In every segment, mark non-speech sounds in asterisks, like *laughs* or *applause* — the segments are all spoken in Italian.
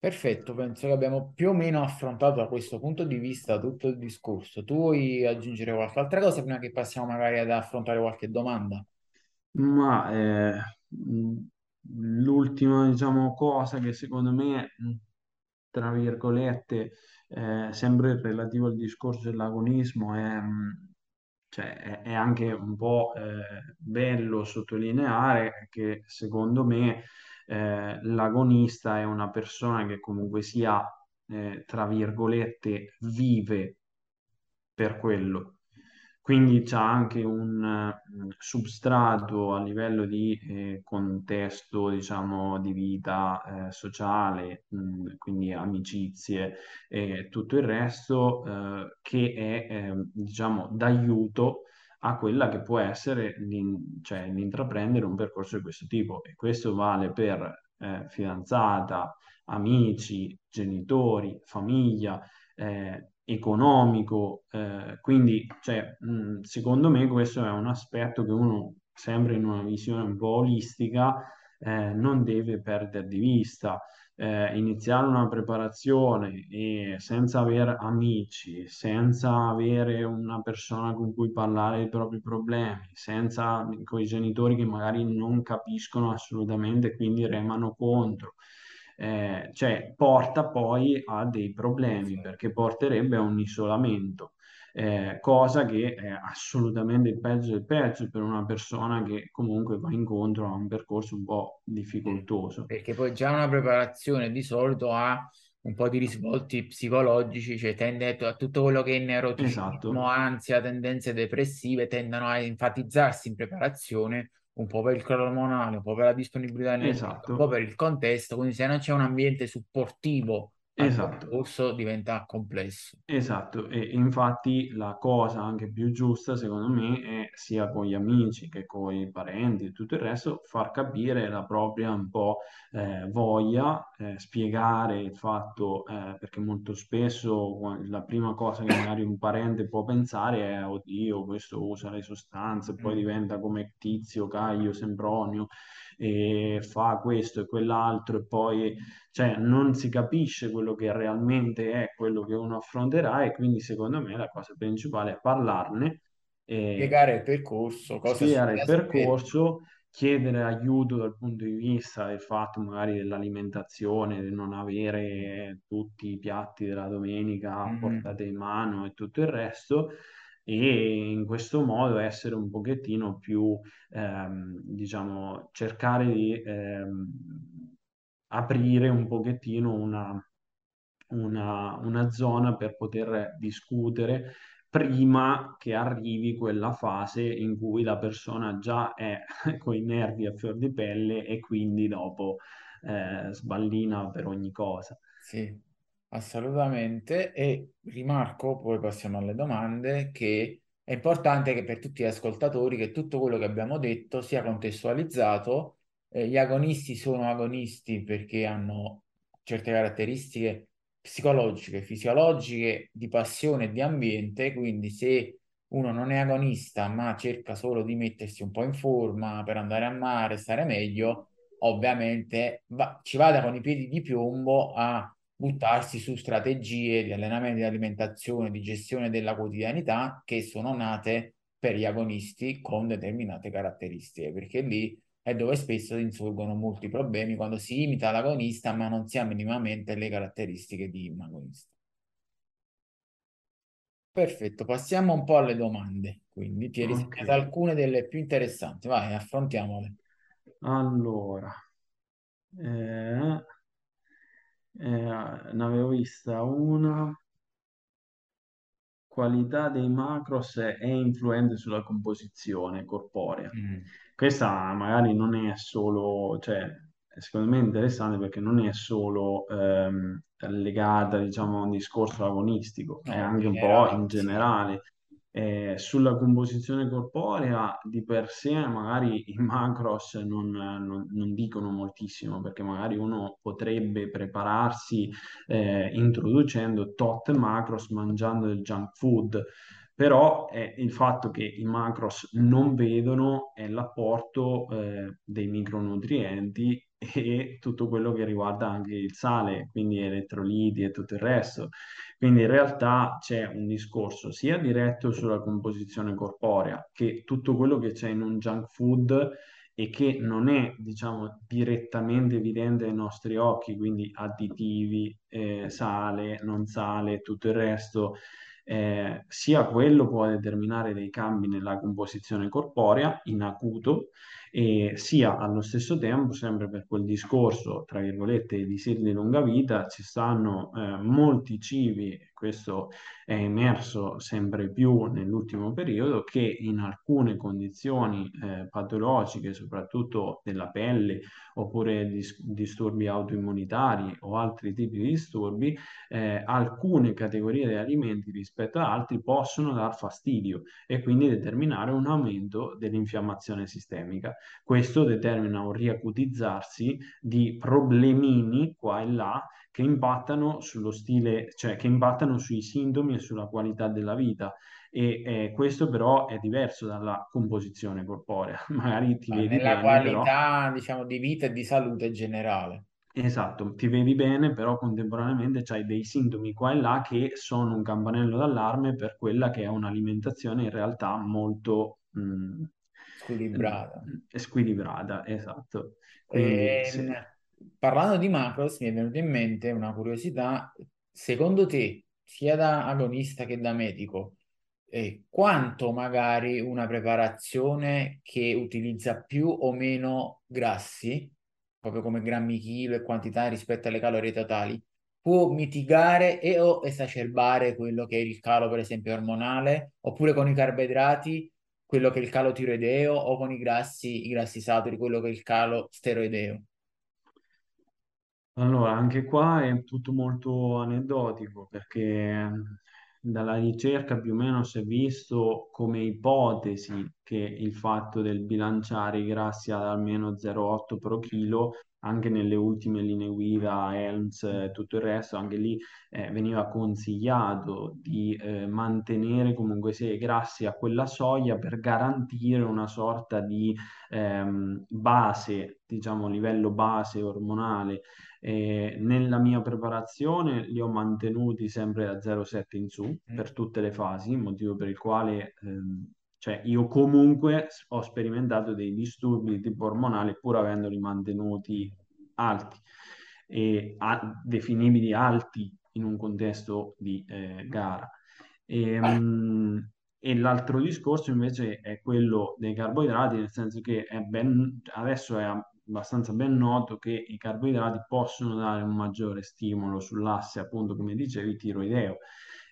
Perfetto, penso che abbiamo più o meno affrontato da questo punto di vista tutto il discorso. Tu vuoi aggiungere qualche altra cosa prima che passiamo magari ad affrontare qualche domanda? Ma eh, l'ultima, diciamo, cosa che secondo me, tra virgolette, eh, sempre relativo al discorso dell'agonismo, è, mh, cioè, è anche un po' eh, bello sottolineare che secondo me eh, l'agonista è una persona che comunque sia, eh, tra virgolette, vive per quello. Quindi c'è anche un eh, substrato a livello di eh, contesto, diciamo, di vita eh, sociale, mh, quindi amicizie e tutto il resto, eh, che è, eh, diciamo, d'aiuto a quella che può essere l'in- cioè, l'intraprendere un percorso di questo tipo. E questo vale per eh, fidanzata, amici, genitori, famiglia eh, economico, eh, quindi cioè, mh, secondo me questo è un aspetto che uno, sempre in una visione un po' olistica, eh, non deve perdere di vista. Eh, iniziare una preparazione e senza avere amici, senza avere una persona con cui parlare dei propri problemi, senza con i genitori che magari non capiscono assolutamente, quindi remano contro eh, cioè porta poi a dei problemi perché porterebbe a un isolamento, eh, cosa che è assolutamente il peggio del peggio per una persona che comunque va incontro a un percorso un po' difficoltoso. perché poi già una preparazione di solito ha un po' di risvolti psicologici, cioè tende a tutto quello che è neuroticismo, Esatto, ansia, tendenze depressive, tendono a enfatizzarsi in preparazione un po' per il ormonale, un po' per la disponibilità energetica, un po' esatto, per il contesto, quindi se non c'è un ambiente supportivo esatto. percorso diventa complesso. Esatto, e infatti la cosa anche più giusta, secondo me, è sia con gli amici che con i parenti e tutto il resto, far capire la propria un po' eh, voglia, eh, spiegare il fatto, eh, perché molto spesso la prima cosa che magari un parente può pensare è, oddio, questo usa le sostanze, poi Mm, diventa come Tizio, Caio, Sempronio e fa questo e quell'altro e poi cioè non si capisce quello che realmente è quello che uno affronterà e quindi secondo me la cosa principale è parlarne, e Spiegare il percorso, spiegare il percorso, chiedere aiuto dal punto di vista del fatto magari dell'alimentazione, di non avere tutti i piatti della domenica Mm, portata in mano e tutto il resto. E in questo modo essere un pochettino più, ehm, diciamo, cercare di ehm, aprire un pochettino una, una, una zona per poter discutere prima che arrivi quella fase in cui la persona già è *laughs* con i nervi a fior di pelle e quindi dopo eh, sballina per ogni cosa. Sì, assolutamente. E rimarco, poi passiamo alle domande, che è importante che per tutti gli ascoltatori che tutto quello che abbiamo detto sia contestualizzato. Eh, gli agonisti sono agonisti perché hanno certe caratteristiche psicologiche, fisiologiche, di passione e di ambiente, quindi se uno non è agonista ma cerca solo di mettersi un po' in forma per andare a mare, stare meglio, ovviamente va- ci vada con i piedi di piombo a buttarsi su strategie di allenamento, di alimentazione, di gestione della quotidianità che sono nate per gli agonisti con determinate caratteristiche, perché lì è dove spesso insorgono molti problemi quando si imita l'agonista ma non si ha minimamente le caratteristiche di un agonista. Perfetto, passiamo un po' alle domande. Quindi ti hai Ok, risegnate alcune delle più interessanti, vai, affrontiamole. allora, eh, eh, ne avevo vista una. qualità dei macros è influente sulla composizione corporea. Mm, Questa magari non è solo, cioè, secondo me è interessante perché non è solo ehm, legata, diciamo, a un discorso agonistico, è No, anche un po' in generale, sì. generale. Eh, sulla composizione corporea di per sé magari i macros non, non- non dicono moltissimo perché magari uno potrebbe prepararsi eh, introducendo tot macros mangiando del junk food, però è il fatto che i macros non vedono è l'apporto eh, dei micronutrienti *laughs* e tutto quello che riguarda anche il sale, quindi elettroliti e tutto il resto. Quindi in realtà c'è un discorso sia diretto sulla composizione corporea che tutto quello che c'è in un junk food e che non è, diciamo, direttamente evidente ai nostri occhi, quindi additivi, eh, sale, non sale, tutto il resto, eh, sia quello può determinare dei cambi nella composizione corporea in acuto, e sia allo stesso tempo, sempre per quel discorso, tra virgolette, di sedi di lunga vita, ci stanno eh, molti cibi, questo è emerso sempre più nell'ultimo periodo, che in alcune condizioni eh, patologiche, soprattutto della pelle, oppure dis- disturbi autoimmunitari o altri tipi di disturbi, eh, alcune categorie di alimenti rispetto ad altri possono dar fastidio e quindi determinare un aumento dell'infiammazione sistemica. Questo determina un riacutizzarsi di problemini qua e là che impattano sullo stile, cioè che impattano sui sintomi e sulla qualità della vita. E eh, questo però è diverso dalla composizione corporea. *laughs* Magari ti vedi nella bene, però qualità, diciamo, di vita e di salute generale. Esatto, ti vedi bene, però contemporaneamente c'hai dei sintomi qua e là che sono un campanello d'allarme per quella che è un'alimentazione in realtà molto mh, Squilibrata. squilibrata, esatto. Quindi Ehm, sì. Parlando di macros, mi è venuta in mente una curiosità. Secondo te, sia da agonista che da medico, eh, quanto magari una preparazione che utilizza più o meno grassi, proprio come grammi chilo e quantità rispetto alle calorie totali, può mitigare e o esacerbare quello che è il calo, per esempio, ormonale, oppure con i carboidrati quello che è il calo tiroideo o con i grassi, i grassi saturi, quello che è il calo steroideo. Allora, anche qua è tutto molto aneddotico perché dalla ricerca più o meno si è visto come ipotesi che il fatto del bilanciare i grassi ad almeno 0,8 pro chilo, anche nelle ultime linee guida, ELMS e tutto il resto, anche lì eh, veniva consigliato di eh, mantenere comunque sia i grassi a quella soglia per garantire una sorta di ehm, base, diciamo livello base ormonale eh, nella mia preparazione li ho mantenuti sempre da 0,7 in su Mm. per tutte le fasi, motivo per il quale ehm, cioè io comunque ho sperimentato dei disturbi di tipo ormonale pur avendoli mantenuti alti e a- definibili alti in un contesto di eh, gara. E, mh, e l'altro discorso invece è quello dei carboidrati, nel senso che è ben, adesso è abbastanza ben noto che i carboidrati possono dare un maggiore stimolo sull'asse, appunto, come dicevi, tiroideo.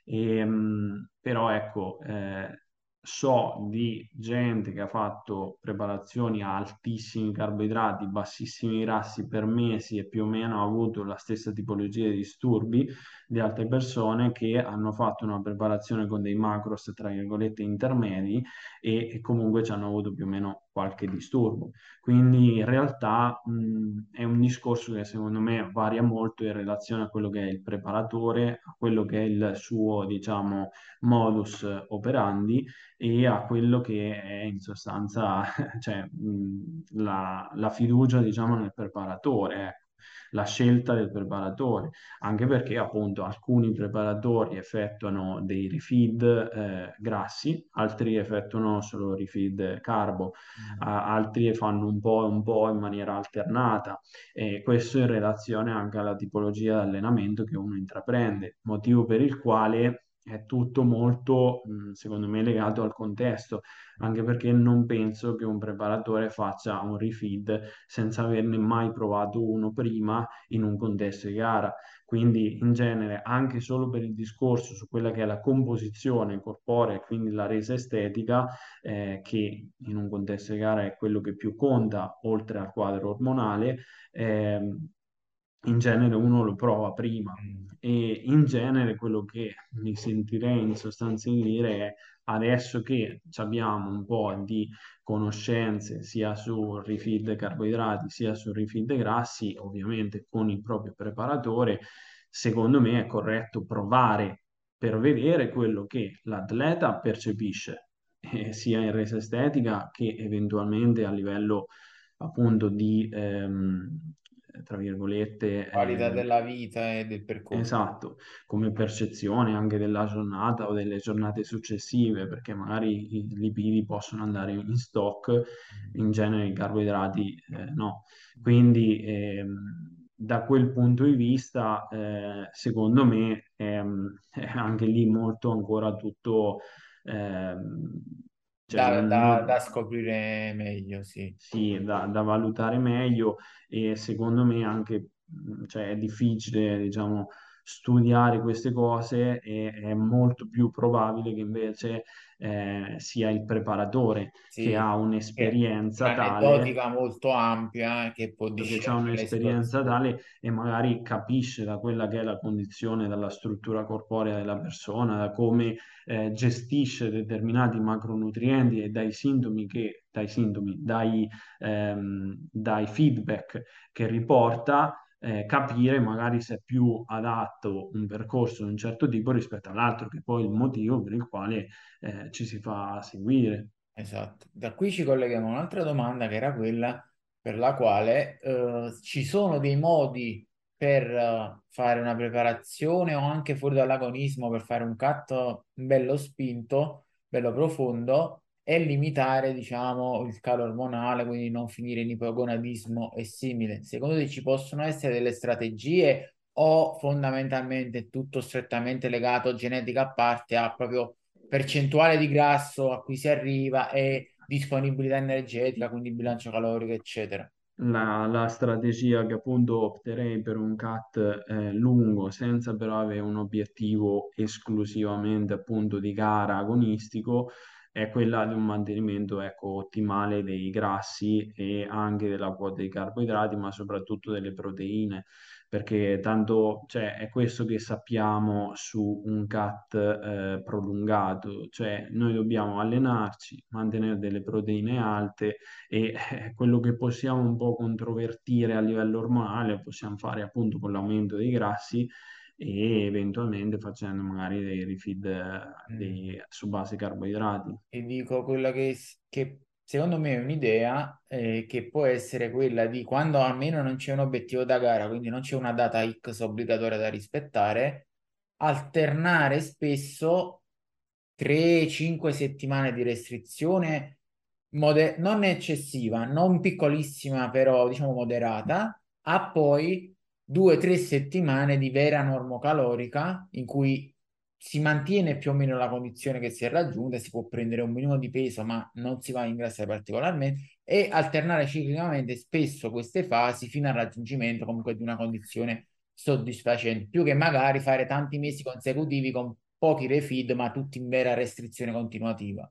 E, mh, però ecco, eh, so di gente che ha fatto preparazioni a altissimi carboidrati, bassissimi grassi per mesi e più o meno ha avuto la stessa tipologia di disturbi di altre persone che hanno fatto una preparazione con dei macros, tra virgolette, intermedi e, e comunque ci hanno avuto più o meno qualche disturbo. Quindi in realtà mh, è un discorso che secondo me varia molto in relazione a quello che è il preparatore, a quello che è il suo, diciamo, modus operandi e a quello che è in sostanza *laughs* cioè, mh, la, la fiducia, diciamo, nel preparatore. La scelta del preparatore, anche perché appunto alcuni preparatori effettuano dei refeed eh, grassi, altri effettuano solo refeed carbo, Mm. a- altri fanno un po' e un po' in maniera alternata e questo in relazione anche alla tipologia di allenamento che uno intraprende, motivo per il quale è tutto molto, mh, secondo me, legato al contesto, anche perché non penso che un preparatore faccia un refeed senza averne mai provato uno prima in un contesto di gara. Quindi in genere, anche solo per il discorso su quella che è la composizione corporea, quindi la resa estetica, eh, che in un contesto di gara è quello che più conta, oltre al quadro ormonale, ehm, in genere uno lo prova prima Mm. e in genere quello che mi sentirei in sostanza di dire è adesso che abbiamo un po' di conoscenze sia sul refeed carboidrati sia sul refeed grassi, ovviamente con il proprio preparatore, secondo me è corretto provare per vedere quello che l'atleta percepisce, eh, sia in resa estetica che eventualmente a livello appunto di, ehm, tra virgolette, Qualità eh, della vita e del percorso. Esatto, come percezione anche della giornata o delle giornate successive, perché magari i lipidi possono andare in stock, in genere i carboidrati eh, no. Quindi ehm, da quel punto di vista, eh, secondo me, ehm, *laughs* è anche lì molto ancora tutto, ehm, cioè Da, da- da scoprire meglio, sì. sì, da, da valutare meglio e secondo me anche cioè, è difficile, diciamo, studiare queste cose e è molto più probabile che invece eh, sia il preparatore che Sì, ha è un'esperienza tale un'aneddotica molto ampia che può che ha un'esperienza tale e magari capisce da quella che è la condizione, dalla struttura corporea della persona, da come eh, gestisce determinati macronutrienti e dai sintomi che, dai sintomi, dai, ehm, dai feedback che riporta, eh, capire magari se è più adatto un percorso di un certo tipo rispetto all'altro, che poi è il motivo per il quale eh, ci si fa seguire. Esatto. Da qui ci colleghiamo a un'altra domanda che era quella per la quale eh, ci sono dei modi per eh, fare una preparazione o anche fuori dall'agonismo per fare un cut bello spinto, bello profondo e limitare, diciamo, il calo ormonale, quindi non finire in ipogonadismo e simile. Secondo te ci possono essere delle strategie o fondamentalmente tutto strettamente legato, genetica a parte, a proprio percentuale di grasso a cui si arriva e disponibilità energetica, quindi bilancio calorico, eccetera. La, la strategia che appunto opterei per un cut eh, lungo, senza però avere un obiettivo esclusivamente appunto di gara agonistico, è quella di un mantenimento ecco, ottimale dei grassi e anche della quota dei carboidrati, ma soprattutto delle proteine perché tanto cioè, è questo che sappiamo su un cut eh, prolungato, cioè noi dobbiamo allenarci, mantenere delle proteine alte e eh, quello che possiamo un po' controvertire a livello ormonale possiamo fare appunto con l'aumento dei grassi e eventualmente facendo magari dei refeed eh, Mm. dei- su base carboidrati. E dico quella che, che secondo me è un'idea eh, che può essere quella di quando almeno non c'è un obiettivo da gara, quindi non c'è una data X obbligatoria da rispettare, alternare spesso 3-5 settimane di restrizione mode- non eccessiva, non piccolissima, però diciamo moderata, a poi due o tre settimane di vera normocalorica in cui si mantiene più o meno la condizione che si è raggiunta, si può prendere un minimo di peso, ma non si va a ingrassare particolarmente, e alternare ciclicamente spesso queste fasi fino al raggiungimento comunque di una condizione soddisfacente, più che magari fare tanti mesi consecutivi con pochi refeed, ma tutti in vera restrizione continuativa.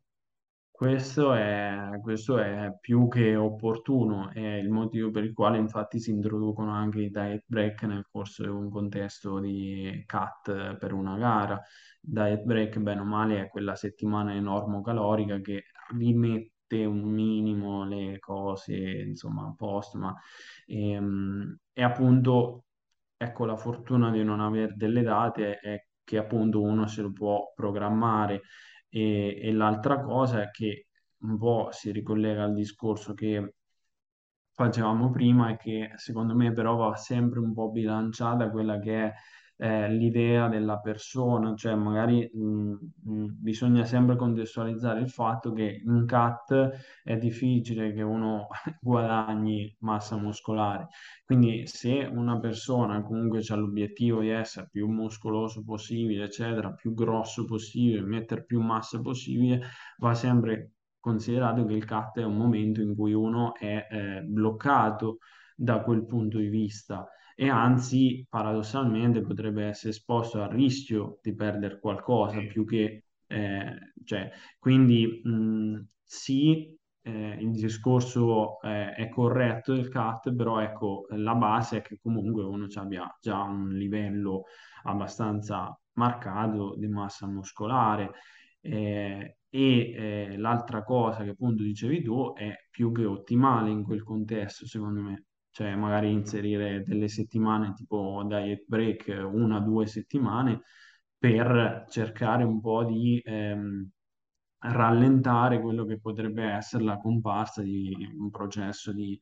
Questo è, questo è più che opportuno, è il motivo per il quale infatti si introducono anche i diet break nel corso di un contesto di cut per una gara. Diet break, bene o male, è quella settimana enormo-calorica che rimette un minimo le cose, insomma, a posto, ma ehm, e appunto, ecco, la fortuna di non avere delle date è che appunto uno se lo può programmare e, l'altra cosa è che un po' si ricollega al discorso che facevamo prima e che secondo me però va sempre un po' bilanciata quella che è l'idea della persona, cioè magari mh, mh, bisogna sempre contestualizzare il fatto che in CAT è difficile che uno *laughs* guadagni massa muscolare, quindi se una persona comunque ha l'obiettivo di essere più muscoloso possibile, eccetera, più grosso possibile, mettere più massa possibile, va sempre considerato che il CAT è un momento in cui uno è eh, bloccato da quel punto di vista e anzi, paradossalmente, potrebbe essere esposto al rischio di perdere qualcosa più che, eh, cioè, quindi mh, sì, eh, il discorso eh, è corretto del CAT, però ecco, la base è che comunque uno abbia già un livello abbastanza marcato di massa muscolare eh, e eh, l'altra cosa che appunto dicevi tu è più che ottimale in quel contesto, secondo me. Cioè, magari inserire delle settimane tipo diet break, una o due settimane, per cercare un po' di ehm, rallentare quello che potrebbe essere la comparsa di un processo di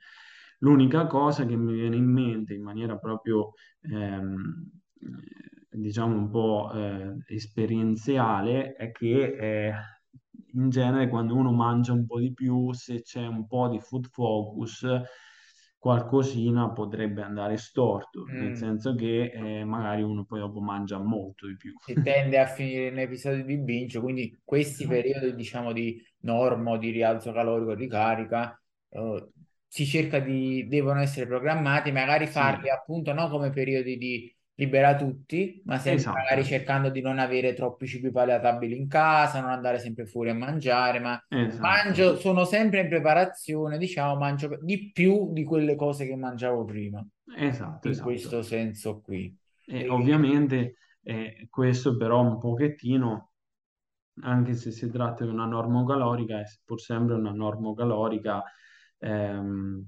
L'unica cosa che mi viene in mente in maniera proprio, ehm, diciamo, un po' eh, esperienziale è che eh, in genere quando uno mangia un po' di più, se c'è un po' di food focus, qualcosina potrebbe andare storto, nel Mm. senso che eh, magari uno poi dopo mangia molto di più. si tende a *laughs* finire in episodi di binge, quindi questi periodi, diciamo, di normo, di rialzo calorico, di carica, eh, si cerca di, devono essere programmati, magari farli Sì, appunto non come periodi di libera tutti, ma sempre magari esatto, cercando di non avere troppi cibi paleatabili in casa, non andare sempre fuori a mangiare, ma esatto, mangio, sono sempre in preparazione, diciamo, mangio di più di quelle cose che mangiavo prima, esatto, in esatto. questo senso qui. E E- ovviamente eh, questo però un pochettino, anche se si tratta di una normocalorica, è pur sempre una normocalorica, ehm,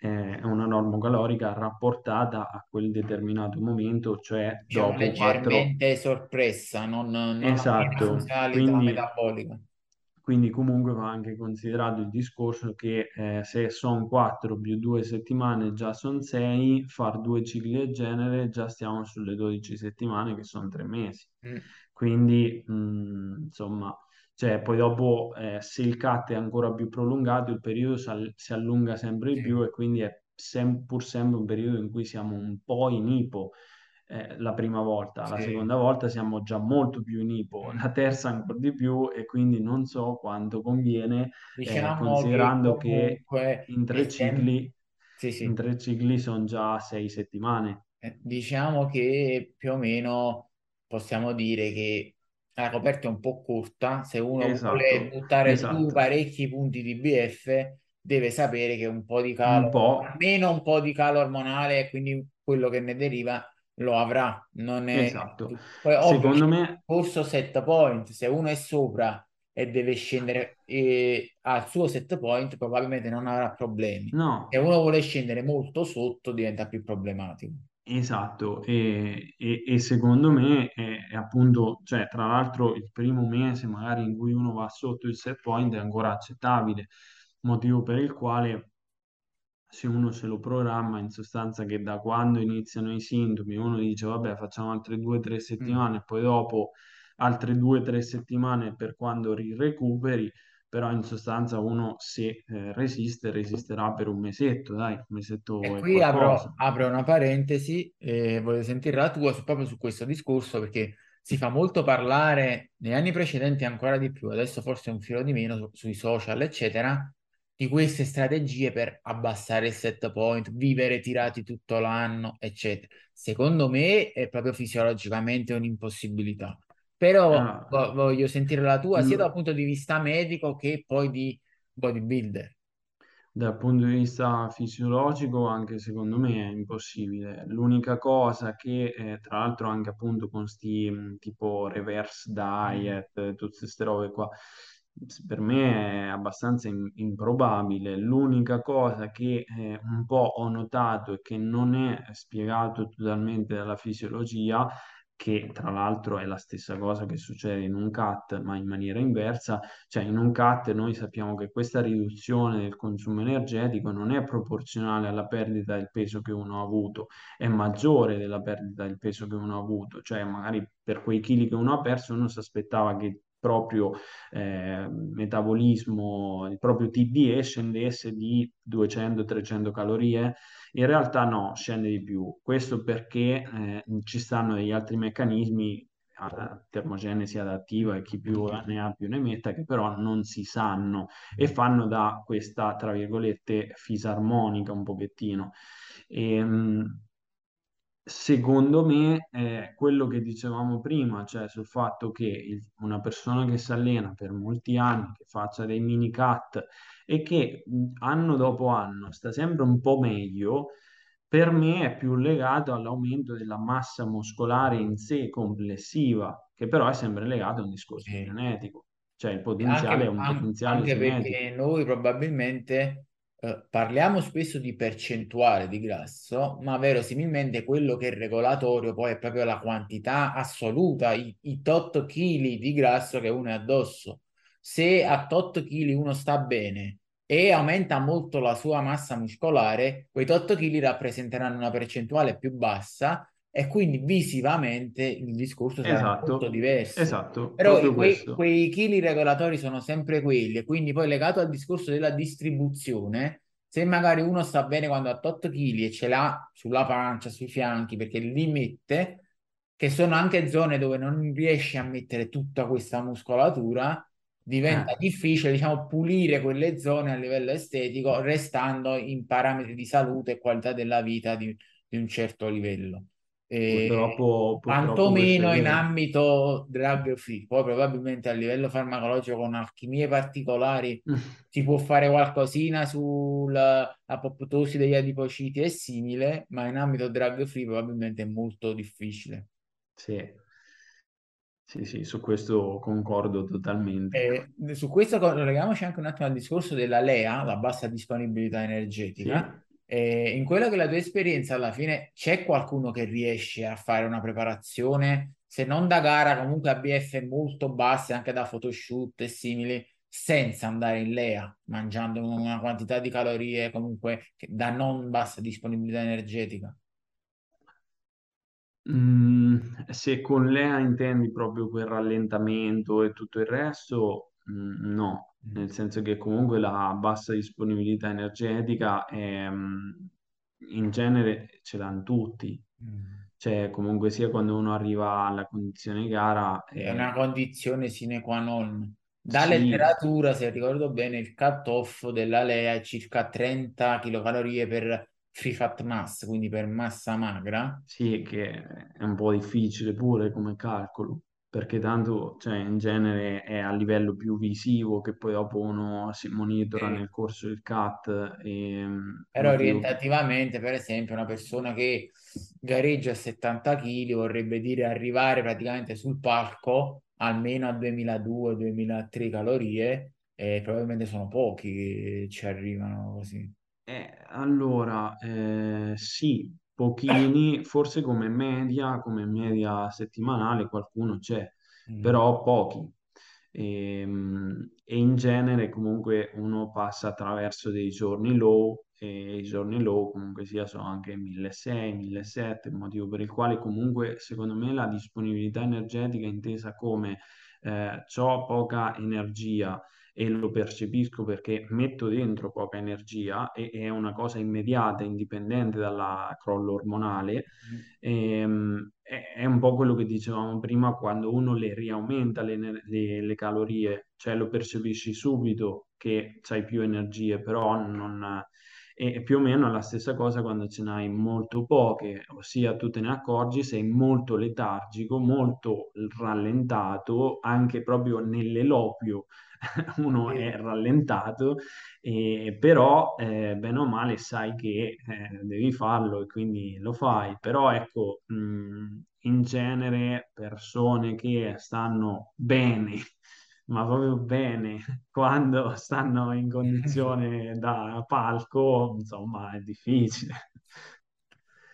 è una normocalorica rapportata a quel determinato momento, cioè diciamo, dopo 4 leggermente sorpressa, non, non piena Esatto, quindi, metabolica. quindi comunque va anche considerato il discorso che eh, se sono 4 più 2 settimane già sono 6, far due cicli del genere già stiamo sulle 12 settimane che sono 3 mesi. Mm, Quindi, mh, insomma, cioè, poi dopo eh, se il CAT è ancora più prolungato, il periodo si all- si allunga sempre di più e quindi è sem- pur sempre un periodo in cui siamo un po' in ipo eh, la prima volta, la seconda volta siamo già molto più in ipo, Mm. la terza ancora di più e quindi non so quanto conviene, eh, Diciamo che considerando che comunque in tre sem- cicli, sì, in sì. tre cicli sono già sei settimane. Eh, Diciamo che più o meno possiamo dire che la coperta è un po' corta. Se uno vuole Esatto, buttare su esatto. parecchi punti di BF, deve sapere che un po' di Un calo, po', almeno un po' di calo ormonale, e quindi quello che ne deriva, lo avrà. Non è... esatto. Poi, ovvio, Secondo me, corso set point. Se uno è sopra e deve scendere eh, al suo set point, probabilmente non avrà problemi. Se no. uno vuole scendere molto sotto, diventa più problematico. Esatto, e, e- e secondo me è, è appunto, cioè, tra l'altro il primo mese magari in cui uno va sotto il set point è ancora accettabile, motivo per il quale se uno se lo programma in sostanza che da quando iniziano i sintomi uno dice vabbè facciamo altre due o tre Mm. settimane e poi dopo altre due o tre settimane per quando ri- recuperi, però in sostanza uno se eh, resiste resisterà per un mesetto, dai, un mesetto e qui apro, apro una parentesi e voglio sentire la tua su- proprio su questo discorso perché si fa molto parlare negli anni precedenti ancora di più, adesso forse un filo di meno su- sui social, eccetera, di queste strategie per abbassare il set point, vivere tirati tutto l'anno, eccetera. Secondo me è proprio fisiologicamente un'impossibilità. Però Ah, vo- voglio sentire la tua sia dal punto di vista medico che poi di bodybuilder. Dal punto di vista fisiologico, anche secondo me è impossibile. L'unica cosa che, eh, tra l'altro, anche appunto con sti mh, tipo reverse Mm. diet, eh, tutte queste robe qua, per me è abbastanza im- improbabile. L'unica cosa che eh, un po' ho notato e che non è spiegato totalmente dalla fisiologia, che tra l'altro è la stessa cosa che succede in un CAT, ma in maniera inversa. Cioè, in un CAT noi sappiamo che questa riduzione del consumo energetico non è proporzionale alla perdita del peso che uno ha avuto, è maggiore della perdita del peso che uno ha avuto, cioè magari per quei chili che uno ha perso uno si aspettava che proprio eh, metabolismo, il proprio TDE scendesse di 200-300 calorie, in realtà no, scende di più. Questo perché eh, ci stanno degli altri meccanismi termogenesi adattiva e chi più ne ha più ne metta, che però non si sanno e fanno da questa, tra virgolette, fisarmonica un pochettino. E, mh, secondo me, è quello che dicevamo prima, cioè sul fatto che il- una persona che si allena per molti anni, che faccia dei mini cut e che mh, anno dopo anno sta sempre un po' meglio, per me è più legato all'aumento della massa muscolare in sé complessiva, che però è sempre legato a un discorso Sì. genetico, cioè il potenziale è Anche, un an- potenziale anche genetico. perché noi probabilmente eh, parliamo spesso di percentuale di grasso, ma verosimilmente quello che è regolatorio poi è proprio la quantità assoluta, i, i tot chili di grasso che uno è addosso. Se a tot chili uno sta bene, e aumenta molto la sua massa muscolare, quei 8 kg rappresenteranno una percentuale più bassa e quindi visivamente il discorso sarà molto Esatto, diverso. esatto, Però quei, quei chili regolatori sono sempre quelli e quindi poi legato al discorso della distribuzione, se magari uno sta bene quando ha 8 kg e ce l'ha sulla pancia, sui fianchi, perché li mette, che sono anche zone dove non riesce a mettere tutta questa muscolatura, diventa Eh, difficile, diciamo, pulire quelle zone a livello estetico, restando in parametri di salute e qualità della vita di, di un certo livello. Purtroppo, purtroppo quantomeno in ambito drug free, poi probabilmente a livello farmacologico con alchimie particolari *laughs* si può fare qualcosina sulla apoptosi degli adipociti e simile, ma in ambito drug free probabilmente è molto difficile. Sì, sì, sì, su questo concordo totalmente. E su questo colleghiamoci anche un attimo al discorso della LEA, la bassa disponibilità energetica. Sì, E in quella che è la tua esperienza, alla fine c'è qualcuno che riesce a fare una preparazione, se non da gara, comunque a BF molto basse, anche da photoshoot e simili, senza andare in LEA, mangiando una quantità di calorie comunque da non bassa disponibilità energetica. Mm, se con l'EA intendi proprio quel rallentamento e tutto il resto, mm, no. Nel senso che comunque la bassa disponibilità energetica è, mm, in genere ce l'hanno tutti, Mm. cioè comunque sia quando uno arriva alla condizione gara, È una eh, condizione sine qua non. Da sì, letteratura, se ricordo bene, il cut-off della LEA è circa 30 kcal per free fat mass, quindi per massa magra. sì che è un po' difficile pure come calcolo, perché tanto, cioè, in genere è a livello più visivo che poi dopo uno si monitora nel corso del CAT e mm, Però motivo orientativamente, per esempio, una persona che gareggia a 70 kg vorrebbe dire arrivare praticamente sul palco almeno a 2002-2003 calorie e probabilmente sono pochi che ci arrivano così. Eh, allora, eh, sì, pochini, forse come media, come media settimanale qualcuno c'è, Mm. però pochi. Ehm, E, in genere comunque uno passa attraverso dei giorni low e i giorni low comunque sia sono anche 1600, 1700, motivo per il quale comunque secondo me la disponibilità energetica intesa come eh, c'ho poca energia e lo percepisco perché metto dentro poca energia e è una cosa immediata, indipendente dalla crollo ormonale. Ehm, è, è un po' quello che dicevamo prima, quando uno le riaumenta le, le- le calorie, cioè lo percepisci subito che hai più energie, però non... E più o meno è la stessa cosa quando ce n'hai molto poche, ossia tu te ne accorgi, sei molto letargico, molto rallentato, anche proprio nell'elopio *laughs* uno è rallentato, e, però eh, bene o male sai che eh, devi farlo e quindi lo fai. Però ecco, mh, in genere persone che stanno bene, ma proprio bene, *laughs* quando stanno in *laughs* condizione da palco, insomma, è difficile.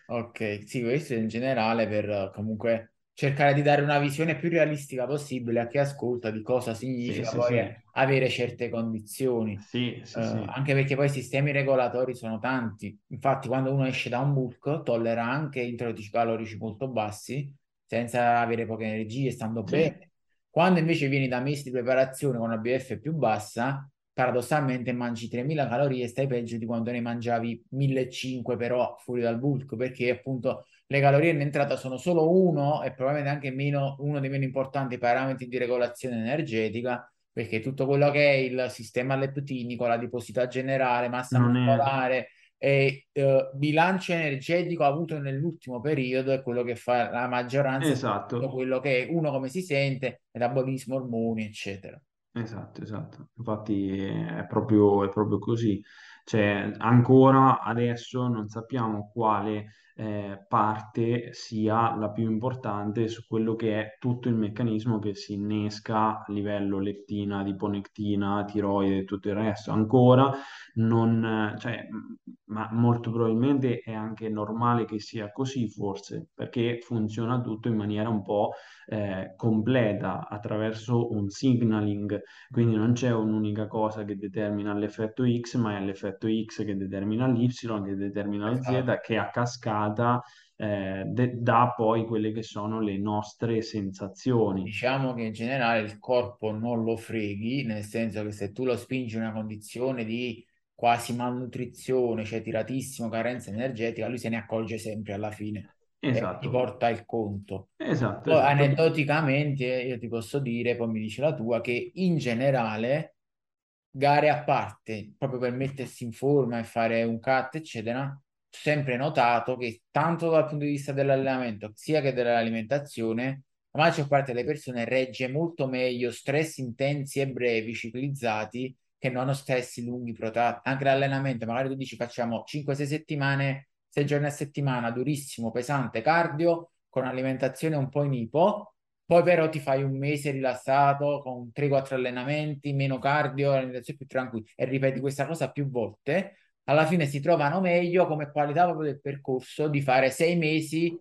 Ok, sì, questo in generale per eh, comunque cercare di dare una visione più realistica possibile a chi ascolta di cosa significa sì, poi sì, eh, avere certe condizioni. sì, Eh, sì, sì, anche perché poi i sistemi regolatori sono tanti. Infatti, quando uno esce da un bulk, tollera anche introiti calorici molto bassi, senza avere poche energie, stando bene. Quando invece vieni da mesi di preparazione con una BF più bassa, paradossalmente mangi 3000 calorie e stai peggio di quando ne mangiavi 1500 però fuori dal bulk, perché appunto le calorie in entrata sono solo uno e probabilmente anche meno, uno dei meno importanti parametri di regolazione energetica, perché tutto quello che è il sistema leptinico, la diposità generale, massa non muscolare e eh, bilancio energetico avuto nell'ultimo periodo è quello che fa la maggioranza esatto. quello che è uno come si sente, metabolismo, ormoni, eccetera. Esatto, esatto. Infatti è proprio, è proprio così. Cioè, ancora adesso non sappiamo quale eh, parte sia la più importante su quello che è tutto il meccanismo che si innesca a livello lettina, adiponectina, tiroide e tutto il resto. Ancora non, cioè, ma molto probabilmente è anche normale che sia così, forse, perché funziona tutto in maniera un po' eh, completa attraverso un signaling, quindi non c'è un'unica cosa che determina l'effetto X, ma è l'effetto X che determina l'Y, che determina lo Z, Esatto. che a cascata eh, de- dà poi quelle che sono le nostre sensazioni. Diciamo che in generale il corpo non lo freghi, nel senso che se tu lo spingi in una condizione di quasi malnutrizione, cioè tiratissimo, carenza energetica, lui se ne accorge sempre alla fine e ti Esatto, porta il conto. esatto, Poi, esatto. aneddoticamente, io ti posso dire, poi mi dici la tua, che in generale gare a parte, proprio per mettersi in forma e fare un cut, eccetera, ho sempre notato che tanto dal punto di vista dell'allenamento sia che dell'alimentazione, la maggior parte delle persone regge molto meglio stress intensi e brevi, ciclizzati, che non stressi lunghi, protratti. Anche l'allenamento, magari tu dici facciamo 5-6 settimane, 6 giorni a settimana, durissimo, pesante, cardio, con alimentazione un po' in ipo, poi però ti fai un mese rilassato con 3-4 allenamenti, meno cardio, alimentazione più tranquilla e ripeti questa cosa più volte, alla fine si trovano meglio come qualità proprio del percorso di fare sei mesi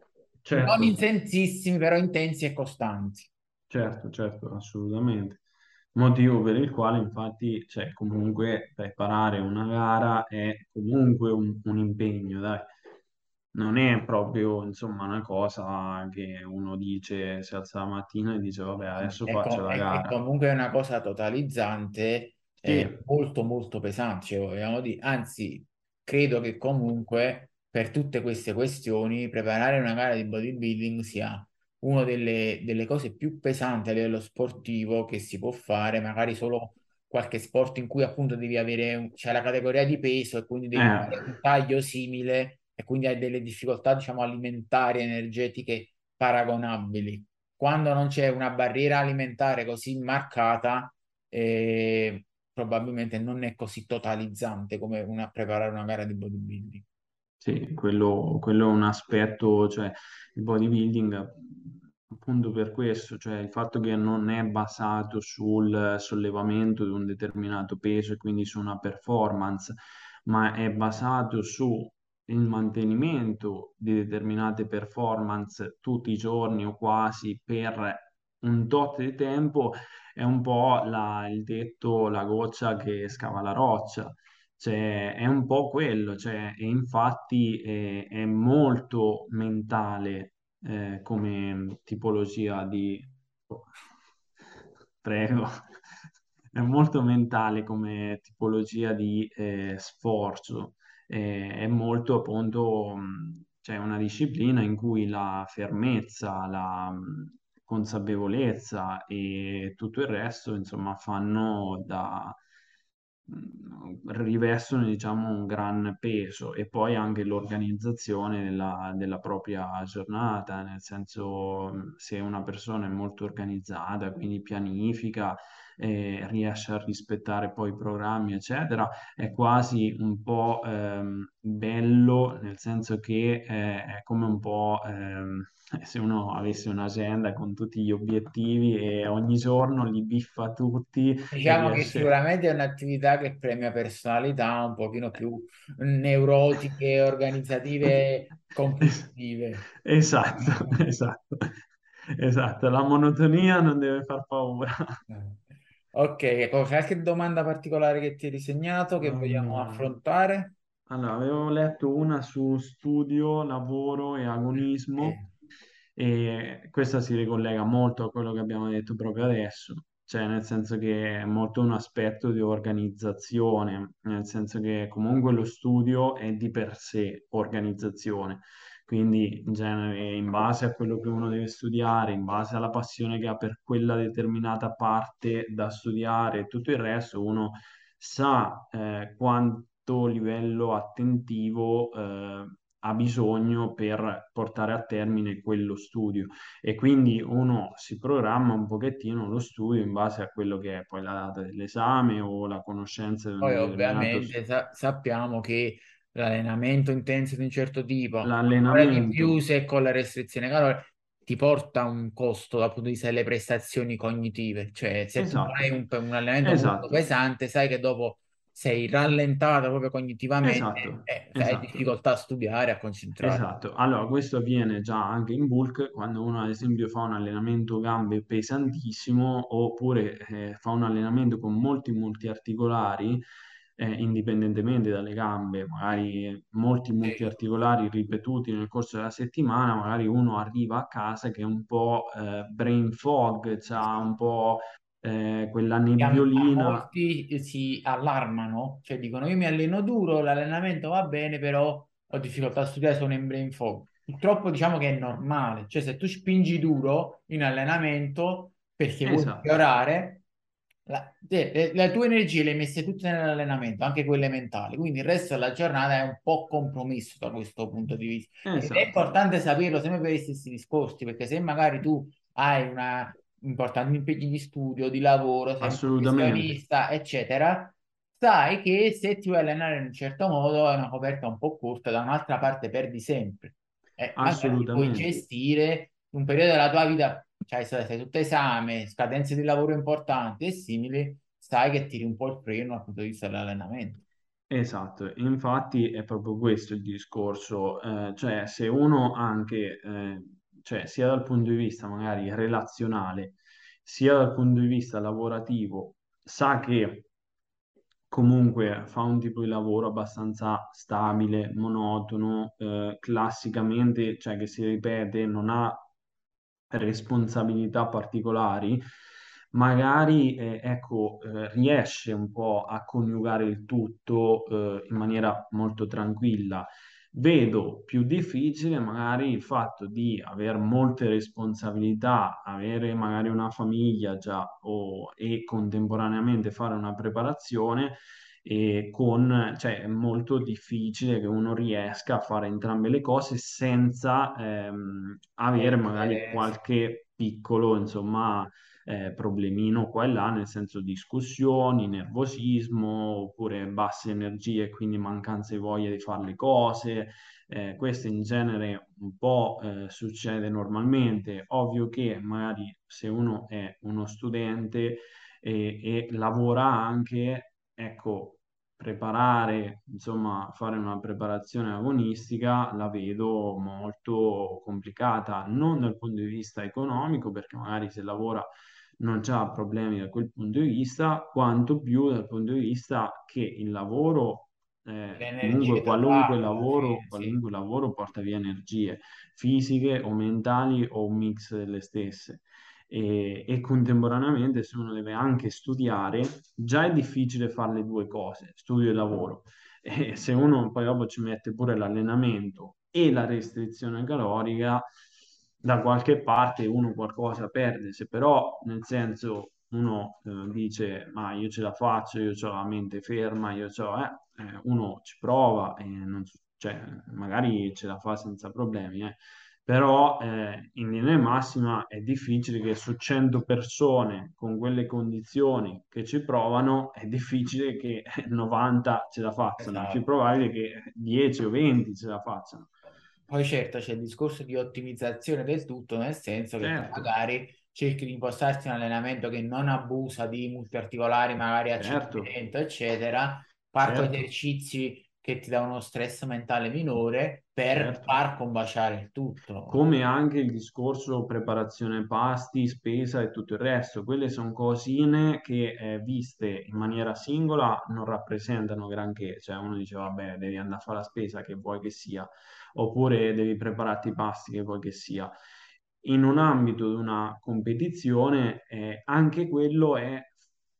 non Certo, intensissimi, però intensi e costanti. certo, certo, assolutamente. Motivo per il quale infatti, cioè, comunque preparare una gara è comunque un, un impegno, dai. Non è proprio, insomma, una cosa che uno dice, si alza la mattina e dice, vabbè, adesso È, faccio co- la è- è gara. comunque una cosa totalizzante, Sì, eh, molto molto pesante, cioè, vogliamo dire. Anzi, credo che comunque per tutte queste questioni preparare una gara di bodybuilding sia una delle, delle cose più pesanti a livello sportivo che si può fare, magari solo qualche sport in cui appunto devi avere, un- c'è la categoria di peso e quindi devi eh, fare un taglio simile e quindi hai delle difficoltà, diciamo, alimentari, energetiche paragonabili quando non c'è una barriera alimentare così marcata, eh, probabilmente non è così totalizzante come una, preparare una gara di bodybuilding. Sì, quello, quello è un aspetto, cioè il bodybuilding appunto per questo, cioè il fatto che non è basato sul sollevamento di un determinato peso e quindi su una performance, ma è basato sul mantenimento di determinate performance tutti i giorni o quasi per un tot di tempo, è un po' la- il detto la goccia che scava la roccia. Cioè, è un po' quello, cioè, e infatti è, è molto mentale eh, come tipologia di... Prego. È molto mentale come tipologia di eh, sforzo. Eh, è molto appunto, mh, c'è una disciplina in cui la fermezza, la mh, consapevolezza e tutto il resto, insomma, fanno da rivestono, diciamo, un gran peso e poi anche l'organizzazione della, della propria giornata, nel senso se una persona è molto organizzata, quindi pianifica, eh, riesce a rispettare poi i programmi, eccetera, è quasi un po' ehm, bello, nel senso che eh, è come un po' ehm, *laughs* se uno avesse un'agenda con tutti gli obiettivi e ogni giorno li biffa tutti Diciamo che riesce sicuramente è un'attività che premia personalità un pochino più neurotiche, organizzative, Es- *laughs* compulsive. Esatto, *laughs* esatto, esatto. La monotonia non deve far paura. Ok, ecco, qualche domanda particolare che ti hai disegnato che vogliamo Allora, affrontare? allora, avevo letto una su studio, lavoro e agonismo Eh, e questa si ricollega molto a quello che abbiamo detto proprio adesso, cioè nel senso che è molto un aspetto di organizzazione, nel senso che comunque lo studio è di per sé organizzazione. Quindi, in genere, in base a quello che uno deve studiare, in base alla passione che ha per quella determinata parte da studiare e tutto il resto, uno sa eh, quanto livello attentivo eh, ha bisogno per portare a termine quello studio. E quindi uno si programma un pochettino lo studio in base a quello che è poi la data dell'esame o la conoscenza un Poi ovviamente sa- sappiamo che l'allenamento intenso di un certo tipo, ancora di più l'allenamento, se con la restrizione calorica, ti porta un costo dal punto di vista delle prestazioni cognitive. Cioè, se tu fai esatto, un, un allenamento molto esatto, pesante, sai che dopo sei rallentato proprio cognitivamente esatto, e hai esatto. difficoltà a studiare, a concentrarti. Esatto, allora questo avviene già anche in bulk quando uno ad esempio fa un allenamento gambe pesantissimo oppure eh, fa un allenamento con molti multiarticolari, eh, indipendentemente dalle gambe, magari molti Sì. multiarticolari ripetuti nel corso della settimana, magari uno arriva a casa che è un po' eh, brain fog, c'ha un po' eh, quella nebbiolina. molti eh, si allarmano, cioè dicono io mi alleno duro, l'allenamento va bene, però ho difficoltà a studiare, sono in brain fog. Purtroppo diciamo che è normale, cioè se tu spingi duro in allenamento perché vuoi Esatto, migliorare, la, te- le, le tue energie le hai messe tutte nell'allenamento, anche quelle mentali, quindi il resto della giornata è un po' compromesso da questo punto di vista. Ed è esatto, importante saperlo sempre per gli stessi discorsi, perché se magari tu hai una importanti impegni di studio, di lavoro, sei assolutamente, eccetera, sai che se ti vuoi allenare in un certo modo è una coperta un po' corta, da un'altra parte perdi sempre. E magari ti puoi assolutamente. gestire un periodo della tua vita, cioè se sei sotto esame, scadenze di lavoro importanti e simili, sai che tiri un po' il freno dal punto di vista dell'allenamento. Esatto, infatti è proprio questo il discorso, eh, cioè se uno anche, eh, cioè sia dal punto di vista magari relazionale, sia dal punto di vista lavorativo, sa che comunque fa un tipo di lavoro abbastanza stabile, monotono, eh, classicamente, cioè che si ripete, non ha responsabilità particolari, magari eh, ecco, eh, riesce un po' a coniugare il tutto eh, in maniera molto tranquilla. Vedo più difficile magari il fatto di avere molte responsabilità, avere magari una famiglia già o- e contemporaneamente fare una preparazione e con, cioè, è molto difficile che uno riesca a fare entrambe le cose senza ehm, avere magari qualche piccolo, insomma, eh, problemino qua e là, nel senso discussioni, nervosismo, oppure basse energie, quindi mancanza di voglia di fare le cose. Eh, questo in genere un po' eh, succede normalmente. Ovvio che magari se uno è uno studente e, e lavora anche, ecco, preparare, insomma, fare una preparazione agonistica la vedo molto complicata, non dal punto di vista economico, perché magari se lavora non c'ha problemi da quel punto di vista, quanto più dal punto di vista che il lavoro, eh, comunque qualunque lavoro, sì. qualunque lavoro porta via energie fisiche o mentali o un mix delle stesse e, e contemporaneamente se uno deve anche studiare, già è difficile fare le due cose, studio e lavoro. *laughs* E se uno poi dopo ci mette pure l'allenamento e la restrizione calorica, da qualche parte uno qualcosa perde. Se però, nel senso, uno eh, dice, ma io ce la faccio, io ho la mente ferma, io c'ho, eh, eh, uno ci prova e non, cioè, magari ce la fa senza problemi, eh però eh, in linea massima è difficile che su 100 persone con quelle condizioni che ci provano, è difficile che *laughs* 90 ce la facciano, è più Esatto. probabile che 10 o 20 ce la facciano. Poi certo c'è il discorso di ottimizzazione del tutto, nel senso che Certo, magari cerchi di impostarti un allenamento che non abusa di multiarticolari, magari a certo, 500, eccetera, parco certo, esercizi che ti dà uno stress mentale minore per certo. far combaciare il tutto. come anche il discorso preparazione pasti, spesa e tutto il resto. Quelle sono cosine che eh, viste in maniera singola non rappresentano granché, cioè uno dice vabbè devi andare a fare la spesa che vuoi che sia, oppure devi prepararti i pasti che vuoi che sia. In un ambito di una competizione eh, anche quello è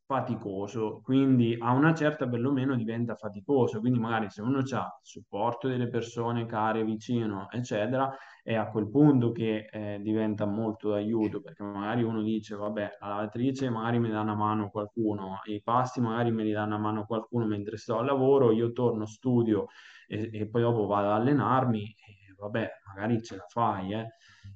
faticoso, quindi a una certa perlomeno diventa faticoso, quindi magari se uno ha il supporto delle persone care vicino, eccetera, è a quel punto che eh, diventa molto d'aiuto, perché magari uno dice, vabbè, la lavatrice magari mi dà una mano qualcuno, i pasti magari me li dà una mano qualcuno mentre sto al lavoro, io torno, studio e, e poi dopo vado ad allenarmi, vabbè, magari ce la fai, eh.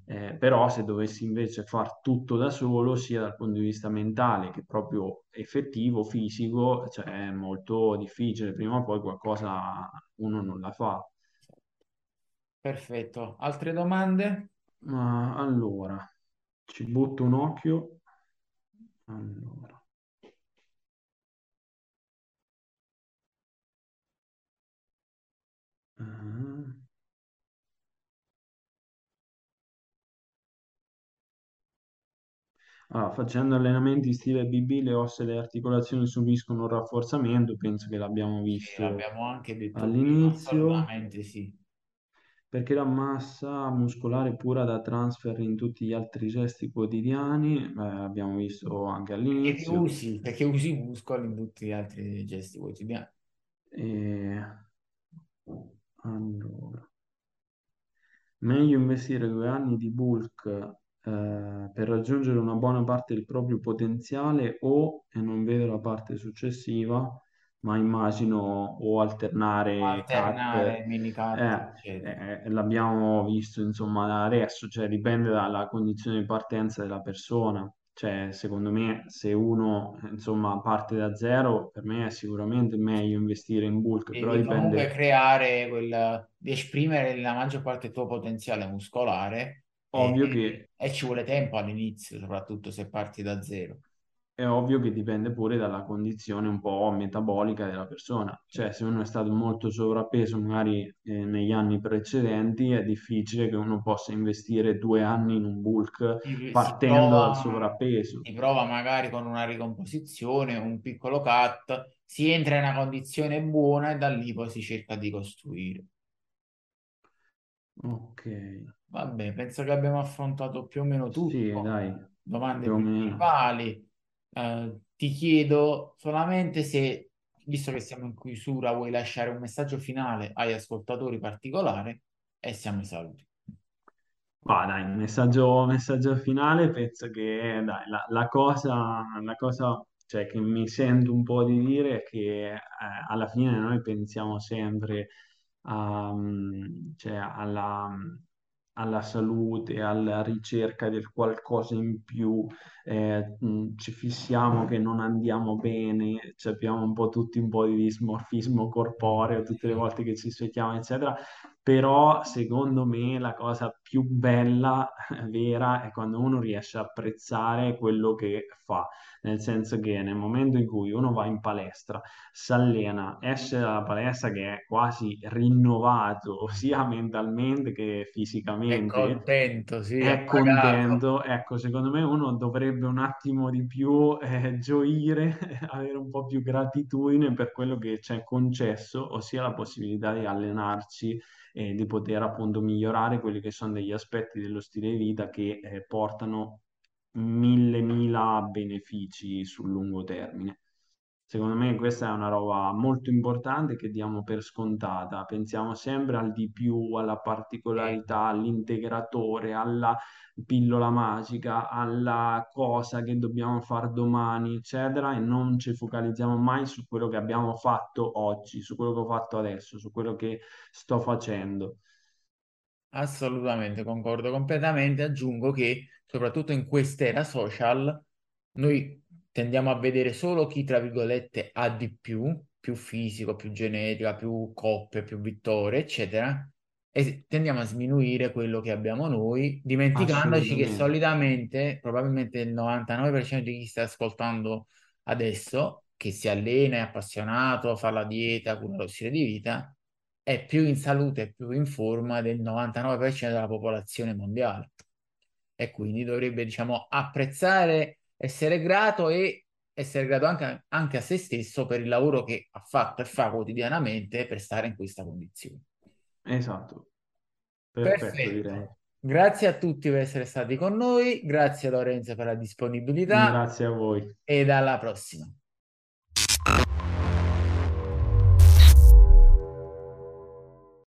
Eh, però se dovessi invece far tutto da solo, sia dal punto di vista mentale che proprio effettivo, fisico, cioè è molto difficile, prima o poi qualcosa uno non la fa. Perfetto. Altre domande? Ma allora, ci butto un occhio. Allora. Ah. Allora, facendo allenamenti stile BB, le ossa e le articolazioni subiscono un rafforzamento, penso che l'abbiamo visto l'abbiamo anche detto prima, all'inizio, assolutamente sì. perché la massa muscolare pura da transfer in tutti gli altri gesti quotidiani, eh, abbiamo visto anche Perché li all'inizio. usi, perché usi i muscoli in tutti gli altri gesti quotidiani. E... Allora. Meglio investire due anni di bulk eh, per raggiungere una buona parte del proprio potenziale o, e non vedo la parte successiva, ma immagino o alternare cut, Alternare mini cut, eh, eccetera. eh, l'abbiamo visto insomma adesso, cioè dipende dalla condizione di partenza della persona. Cioè, secondo me, se uno insomma parte da zero, per me è sicuramente meglio investire in bulk, però Devi comunque dipende creare quel, di esprimere la maggior parte del tuo potenziale muscolare e, ovvio che e ci vuole tempo all'inizio, soprattutto se parti da zero. È ovvio che dipende pure dalla condizione un po' metabolica della persona, cioè se uno è stato molto sovrappeso magari eh, negli anni precedenti è difficile che uno possa investire due anni in un bulk Si, si partendo dal prova, sovrappeso. si prova magari con una ricomposizione, un piccolo cut, si entra in una condizione buona e da lì poi si cerca di costruire. Ok, Vabbè, penso che abbiamo affrontato più o meno sì, tutto, dai, domande più principali. Eh, ti chiedo solamente se, visto che siamo in chiusura, vuoi lasciare un messaggio finale agli ascoltatori particolari e siamo esauriti. Ma dai, messaggio, messaggio finale penso che dai, la, la cosa, la cosa cioè, che mi sento un po' di dire è che eh, alla fine noi pensiamo sempre mm, cioè, alla, alla salute, alla ricerca del qualcosa in più, eh, ci fissiamo che non andiamo bene, abbiamo un po' tutti un po' di dismorfismo corporeo tutte le volte che ci svegliamo, eccetera. Però secondo me la cosa più bella, *laughs* vera, è quando uno riesce a apprezzare quello che fa, nel senso che nel momento in cui uno va in palestra, si allena, esce dalla palestra che è quasi rinnovato *laughs* sia mentalmente che È fisicamente, contento, sì, è contento. Ecco, secondo me uno dovrebbe un attimo di più eh, gioire, *laughs* avere un po' più gratitudine per quello che ci è concesso, ossia la possibilità di allenarci e di poter appunto migliorare quelli che sono degli aspetti dello stile di vita che eh, portano mille, mila benefici sul lungo termine. Secondo me questa è una roba molto importante che diamo per scontata. Pensiamo sempre al di più, alla particolarità, all'integratore, alla pillola magica, alla cosa che dobbiamo fare domani, eccetera, e non ci focalizziamo mai su quello che abbiamo fatto oggi, su quello che ho fatto adesso, su quello che sto facendo. Assolutamente, concordo completamente. Aggiungo che soprattutto in quest'era social noi tendiamo a vedere solo chi, tra virgolette, ha di più, più fisico, più genetica, più coppe, più vittorie, eccetera, e tendiamo a sminuire quello che abbiamo noi, dimenticandoci che solitamente, probabilmente il 99% di chi sta ascoltando adesso, che si allena, è appassionato, fa la dieta, cura lo stile di vita, è più in salute e più in forma del 99% della popolazione mondiale e quindi dovrebbe, diciamo, apprezzare, essere grato e essere grato anche, anche a se stesso per il lavoro che ha fatto e fa quotidianamente per stare in questa condizione. Esatto. Perfetto, direi. Perfetto. Grazie a tutti per essere stati con noi, grazie a Lorenzo per la disponibilità Grazie a voi. e alla prossima.